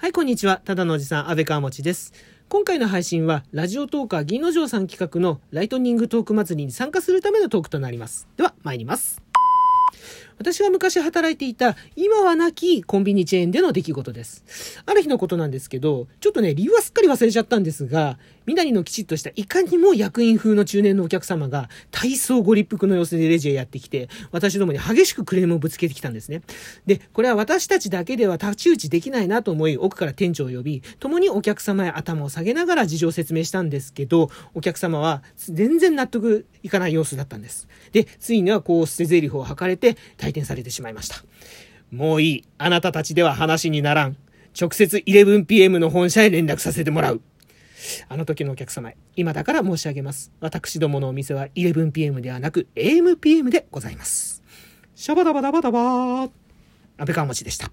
はい、こんにちは。ただのおじさん、安倍川持です。今回の配信は、ラジオトーカー銀の城さん企画のライトニングトーク祭りに参加するためのトークとなります。では、参ります。私が昔働いていた、今はなきコンビニチェーンでの出来事です。ある日のことなんですけど、ちょっとね、理由はすっかり忘れちゃったんですが、みなりのきちっとしたいかにも役員風の中年のお客様が、体操ご立腹の様子でレジへやってきて、私どもに激しくクレームをぶつけてきたんですね。で、これは私たちだけでは太刀打ちできないなと思い、奥から店長を呼び、共にお客様へ頭を下げながら事情を説明したんですけど、お客様は全然納得いかない様子だったんです。で、ついにはこう捨て台詞を吐かれて退店されてしまいました。もういい。あなたたちでは話にならん。直接 11pm の本社へ連絡させてもらう。あの時のお客様へ、今だから申し上げます。私どものお店は 11pm ではなく AMPM でございます。シャバダバダバダバー。安倍川餅でした。